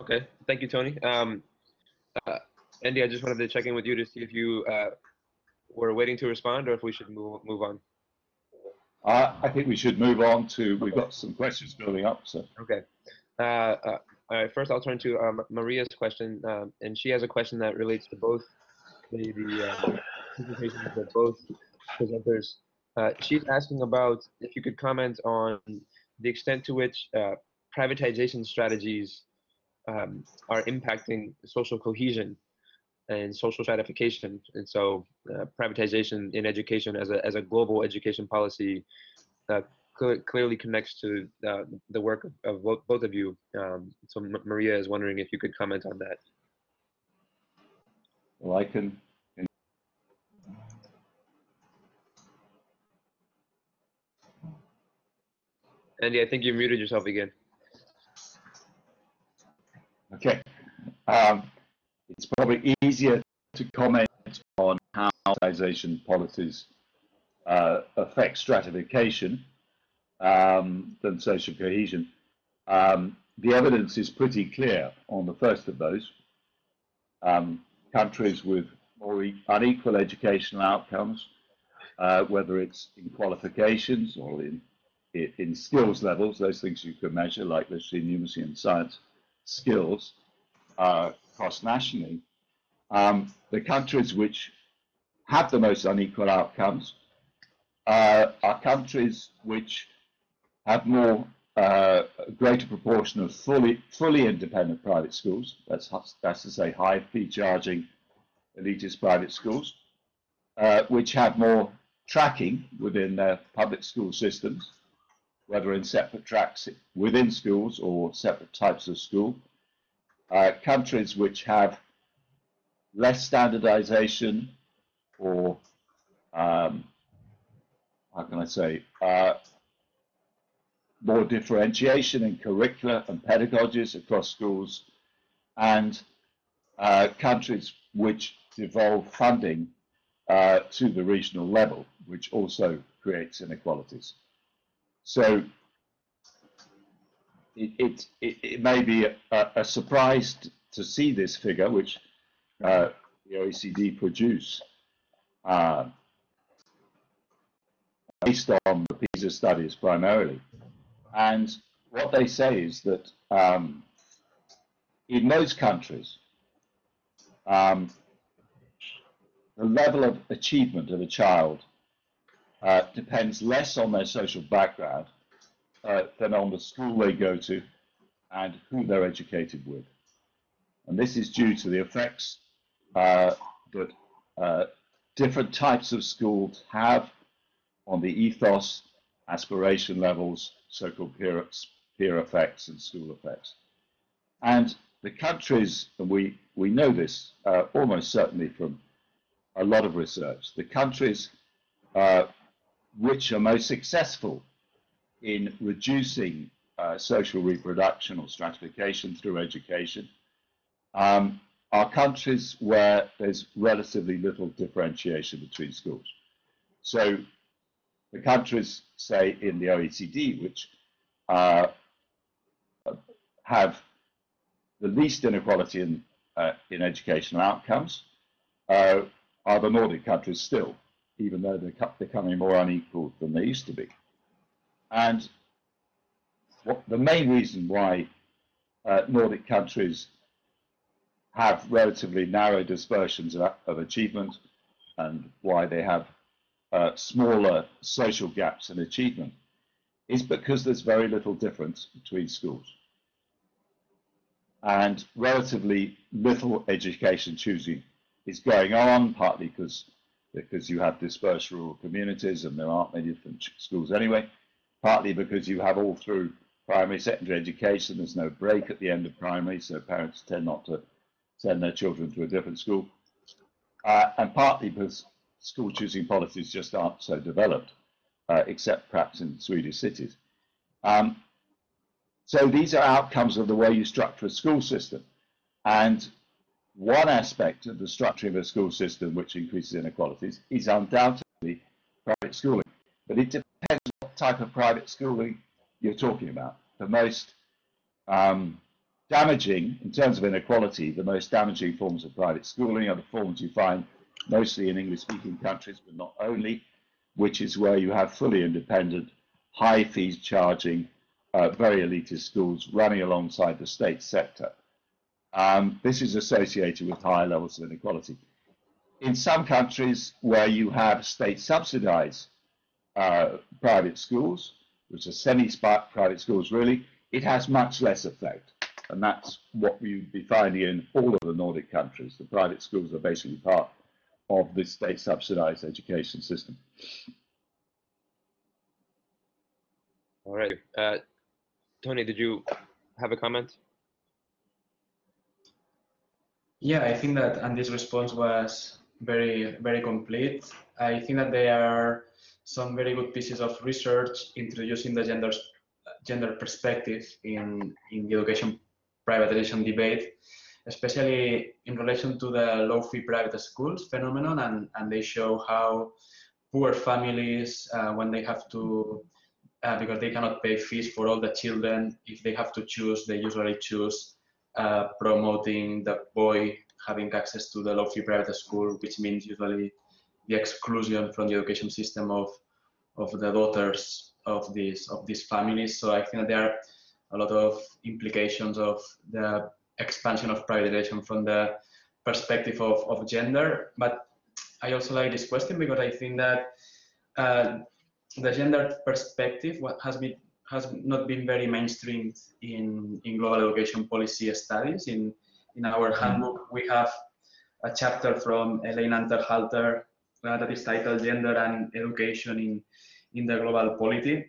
Okay, thank you, Tony. Um, uh, Andy, I just wanted to check in with you to see if you uh, were waiting to respond or if we should move move on. Uh, I think we should move on to, we've got some questions building up, so. Okay. Uh, uh, all right, first I'll turn to um, Maria's question, um, and she has a question that relates to both the, the uh, presentations of both presenters. Uh, she's asking about if you could comment on the extent to which uh, privatization strategies um, are impacting social cohesion and social stratification. And so uh, privatization in education as a, as a global education policy uh, cl clearly connects to uh, the work of, both, both of you. Um, so M Maria is wondering if you could comment on that. Well, I can. Andy, I think you muted yourself again. Okay. Um, it's probably easier to comment on how privatization policies uh, affect stratification um, than social cohesion. Um, the evidence is pretty clear on the first of those. Um, countries with more unequal educational outcomes, uh, whether it's in qualifications or in, in skills levels, those things you can measure, like literacy, numeracy, and science skills, uh, cross nationally, um, the countries which have the most unequal outcomes uh, are countries which have more uh, greater proportion of fully fully independent private schools. That's that's to say high fee charging elitist private schools, uh, which have more tracking within their public school systems, whether in separate tracks within schools or separate types of school. Uh, countries which have less standardization or um, how can I say uh, more differentiation in curricula and pedagogies across schools and uh, countries which devolve funding uh, to the regional level, which also creates inequalities. So it, it, it, may be a, a, surprise to see this figure, which uh, the OECD produce uh, based on the PISA studies primarily. And what they say is that um, in most countries, um, the level of achievement of a child uh, depends less on their social background uh, than on the school they go to and who they're educated with. And this is due to the effects uh, that uh, different types of schools have on the ethos, aspiration levels, so-called peer, peer effects and school effects. And the countries, and we, we know this uh, almost certainly from a lot of research, the countries uh, which are most successful in reducing uh, social reproduction or stratification through education um, are countries where there's relatively little differentiation between schools. So the countries, say, in the OECD, which uh, have the least inequality in, uh, in educational outcomes, uh, are the Nordic countries still, even though they're becoming more unequal than they used to be. And what, the main reason why uh, Nordic countries have relatively narrow dispersions of, of achievement and why they have uh, smaller social gaps in achievement is because there's very little difference between schools. And relatively little education choosing is going on, partly because because you have dispersed rural communities and there aren't many different schools anyway, partly because you have all through primary, secondary education, there's no break at the end of primary, so parents tend not to send their children to a different school, uh, and partly because school choosing policies just aren't so developed, uh, except perhaps in Swedish cities. Um, so these are outcomes of the way you structure a school system. And one aspect of the structuring of a school system which increases inequalities is undoubtedly private schooling. But it depends type of private schooling you're talking about. The most um, damaging, in terms of inequality, the most damaging forms of private schooling are the forms you find mostly in English-speaking countries, but not only, which is where you have fully independent, high fees charging, uh, very elitist schools running alongside the state sector. Um, this is associated with higher levels of inequality. In some countries where you have state subsidized uh, private schools, which are semi-private schools really, it has much less effect. And that's what you'd be finding in all of the Nordic countries. The private schools are basically part of the state subsidized education system. All right. Uh, Tony, did you have a comment? Yeah, I think that Andy's response was very, very complete. I think that they are some very good pieces of research introducing the gender, gender perspective in, in the education privatization debate, especially in relation to the low-fee private schools phenomenon, and, and they show how poor families, uh, when they have to, uh, because they cannot pay fees for all the children, if they have to choose, they usually choose uh, promoting the boy having access to the low-fee private school, which means usually the exclusion from the education system of of the daughters of these of these families. So I think there are a lot of implications of the expansion of privatization from the perspective of, of gender. But I also like this question because I think that uh, the gender perspective has been has not been very mainstreamed in, in global education policy studies. In, in our mm-hmm. handbook, we have a chapter from Elaine Anterhalter that is titled Gender and Education in, in the Global Polity.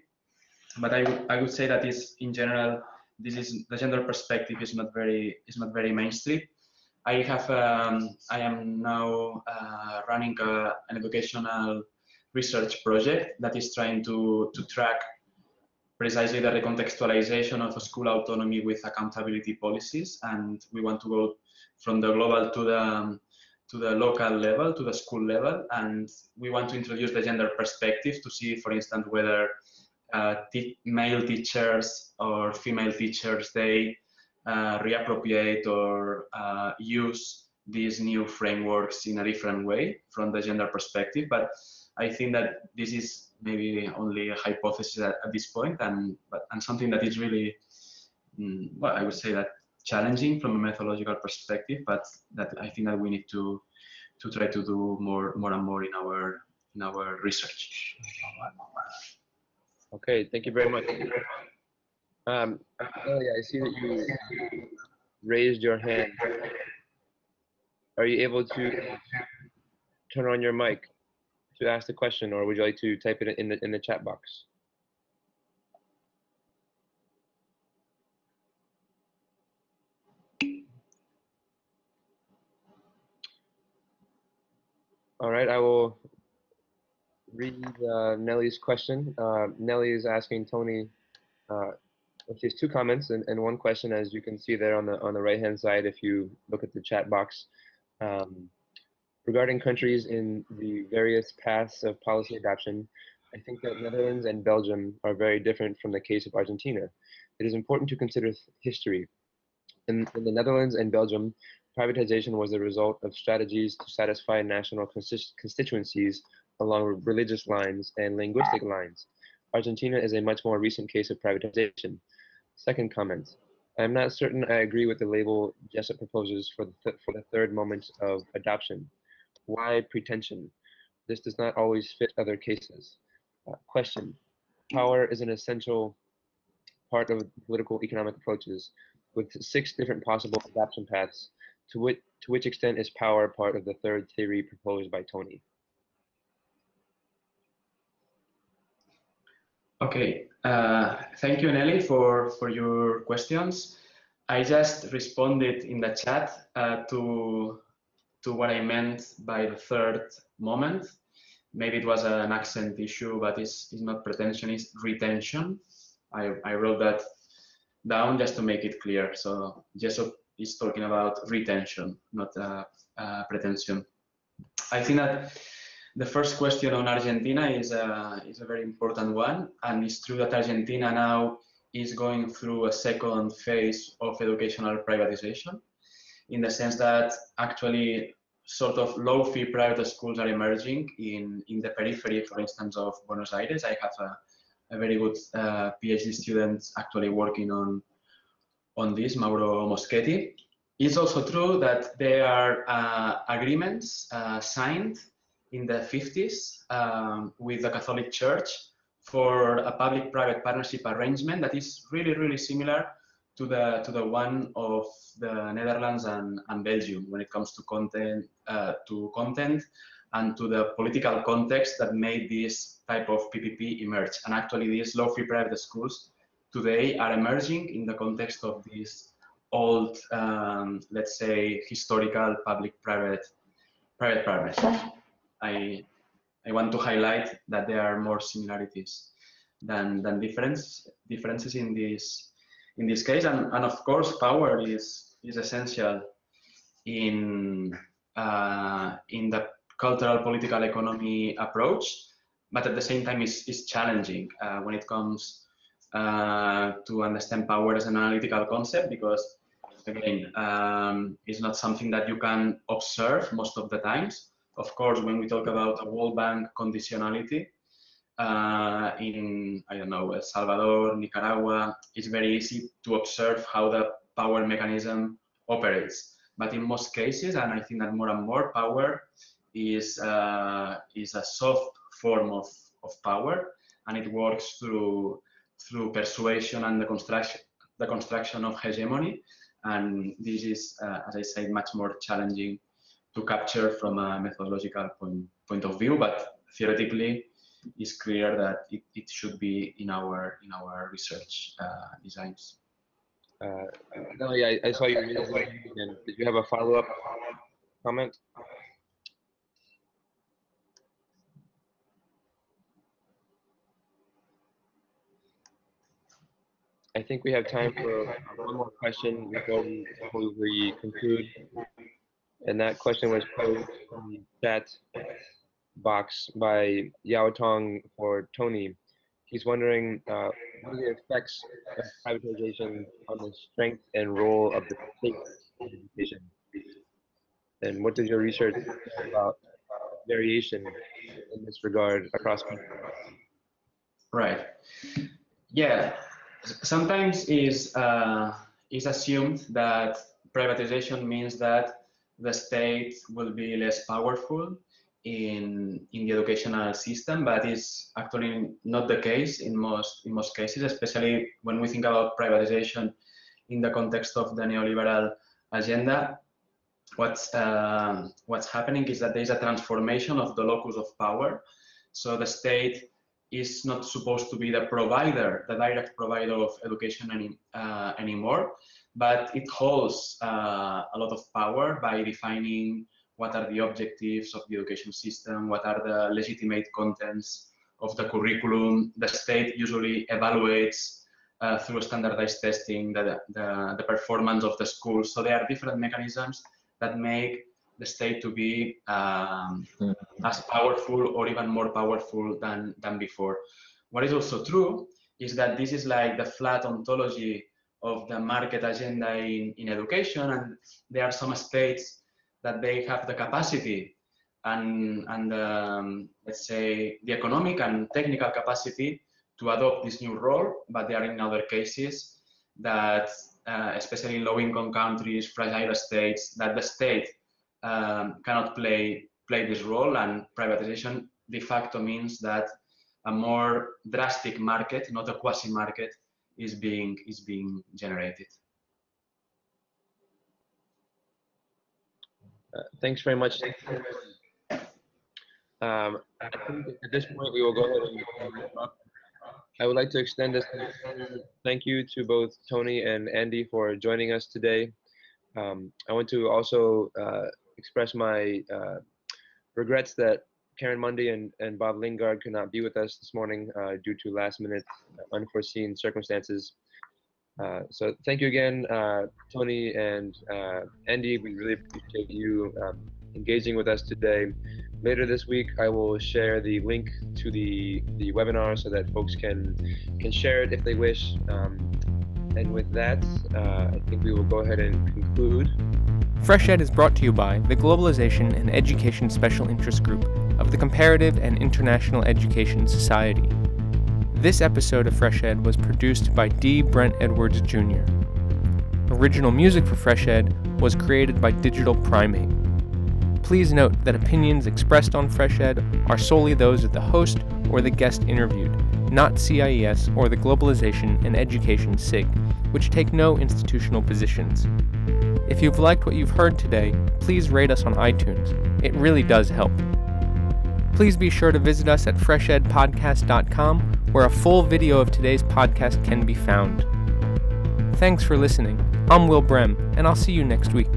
But I, I would say that is, in general, this is the gender perspective is not very is not very mainstream. I have um, I am now uh, running a, an educational research project that is trying to to track precisely the recontextualization of school autonomy with accountability policies, and we want to go from the global to the um, to the local level, to the school level, and we want to introduce the gender perspective to see, for instance, whether uh, male teachers or female teachers they uh, reappropriate or uh, use these new frameworks in a different way from the gender perspective. But I think that this is maybe only a hypothesis at, at this point, and but and something that is really, mm, well, I would say that challenging from a methodological perspective, but that I think that we need to to try to do more more and more in our in our research. Okay, thank you very much. Um, Ellie, I see that you raised your hand. Are you able to turn on your mic to ask the question, or would you like to type it in the in the chat box? All right, I will read uh, Nellie's question. Uh, Nellie is asking Tony, uh, she has two comments and, and one question, as you can see there on the on the right hand side if you look at the chat box. Um, regarding countries in the various paths of policy adoption, I think that Netherlands and Belgium are very different from the case of Argentina. It is important to consider history. In, in the Netherlands and Belgium, privatization was the result of strategies to satisfy national constituencies along religious lines and linguistic lines. Argentina is a much more recent case of privatization. Second comment. I'm not certain I agree with the label Jessop proposes for the, th for the third moment of adoption. Why pretension? This does not always fit other cases. Uh, question. Power is an essential part of political economic approaches with six different possible adoption paths to which, to which extent is power part of the third theory proposed by Tony? Okay, uh, thank you, Nelly, for, for your questions. I just responded in the chat uh, to, to what I meant by the third moment. Maybe it was an accent issue, but it's, it's not pretension, it's retention. I, I wrote that down just to make it clear. So just so is talking about retention, not uh, uh, pretension. I think that the first question on Argentina is a, is a very important one, and it's true that Argentina now is going through a second phase of educational privatization, in the sense that actually sort of low fee private schools are emerging in, in the periphery, for instance, of Buenos Aires. I have a, a very good uh, PhD student actually working on, on this, Mauro Moschetti. It's also true that there are uh, agreements uh, signed in the 50s um, with the Catholic Church for a public-private partnership arrangement that is really, really similar to the to the one of the Netherlands and, and Belgium when it comes to content uh, to content and to the political context that made this type of PPP emerge. And actually, these low-fee private schools today are emerging in the context of this old, um, let's say, historical public-private private partnerships. I I want to highlight that there are more similarities than than difference differences in this in this case. And, and of course, power is, is essential in, uh, in the cultural political economy approach, but at the same time is, is challenging uh, when it comes uh, to understand power as an analytical concept because again, um, it's not something that you can observe most of the times. Of course, when we talk about a World Bank conditionality, uh, in, I don't know, El Salvador, Nicaragua, it's very easy to observe how the power mechanism operates. But in most cases, and I think that more and more power is, uh, is a soft form of, of power, and it works through, through persuasion and the construction, the construction of hegemony. And this is, uh, as I said, much more challenging to capture from a methodological point, point of view, but theoretically, it's clear that it, it should be in our in our research uh, designs. Uh, Nelly, I, I saw you. And did you have a follow-up comment? I think we have time for one more question before we, before we conclude. And that question was posed from the chat box by Yao Tong for Tony. He's wondering uh, what are the effects of privatization on the strength and role of the state education? And what does your research about variation in this regard across countries? Right. Yeah. Sometimes is uh, is assumed that privatization means that the state will be less powerful in in the educational system, but it's actually not the case in most in most cases, especially when we think about privatization in the context of the neoliberal agenda. What's uh, what's happening is that there is a transformation of the locus of power. So the state is not supposed to be the provider, the direct provider of education any, uh, anymore, but it holds uh, a lot of power by defining what are the objectives of the education system, what are the legitimate contents of the curriculum. The state usually evaluates uh, through standardized testing the, the, the, performance of the school. So there are different mechanisms that make the state to be um, mm. as powerful or even more powerful than, than before. What is also true is that this is like the flat ontology of the market agenda in, in education and there are some states that they have the capacity and, and um, let's say the economic and technical capacity to adopt this new role, but there are in other cases that, uh, especially in low-income countries, fragile states, that the state um, cannot play play this role, and privatization de facto means that a more drastic market, not a quasi-market, is being is being generated. Uh, thanks very much. Um, I think at this point we will go ahead and. I would like to extend this thank you to both Tony and Andy for joining us today. Um, I want to also uh, express my uh, regrets that Karen Mundy and, and Bob Lingard could not be with us this morning uh, due to last minute unforeseen circumstances. Uh, so thank you again, uh, Tony and uh, Andy. We really appreciate you um, engaging with us today. Later this week, I will share the link to the, the webinar so that folks can can share it if they wish. Um, and with that, uh, I think we will go ahead and conclude. FreshEd is brought to you by the Globalization and Education Special Interest Group of the Comparative and International Education Society. This episode of FreshEd was produced by D. Brent Edwards Jr. Original music for FreshEd was created by Digital Primate. Please note that opinions expressed on FreshEd are solely those of the host or the guest interviewed, not CIES or the Globalization and Education SIG, which take no institutional positions. If you've liked what you've heard today, please rate us on iTunes. It really does help. Please be sure to visit us at freshedpodcast.com, where a full video of today's podcast can be found. Thanks for listening. I'm Will Brehm, and I'll see you next week.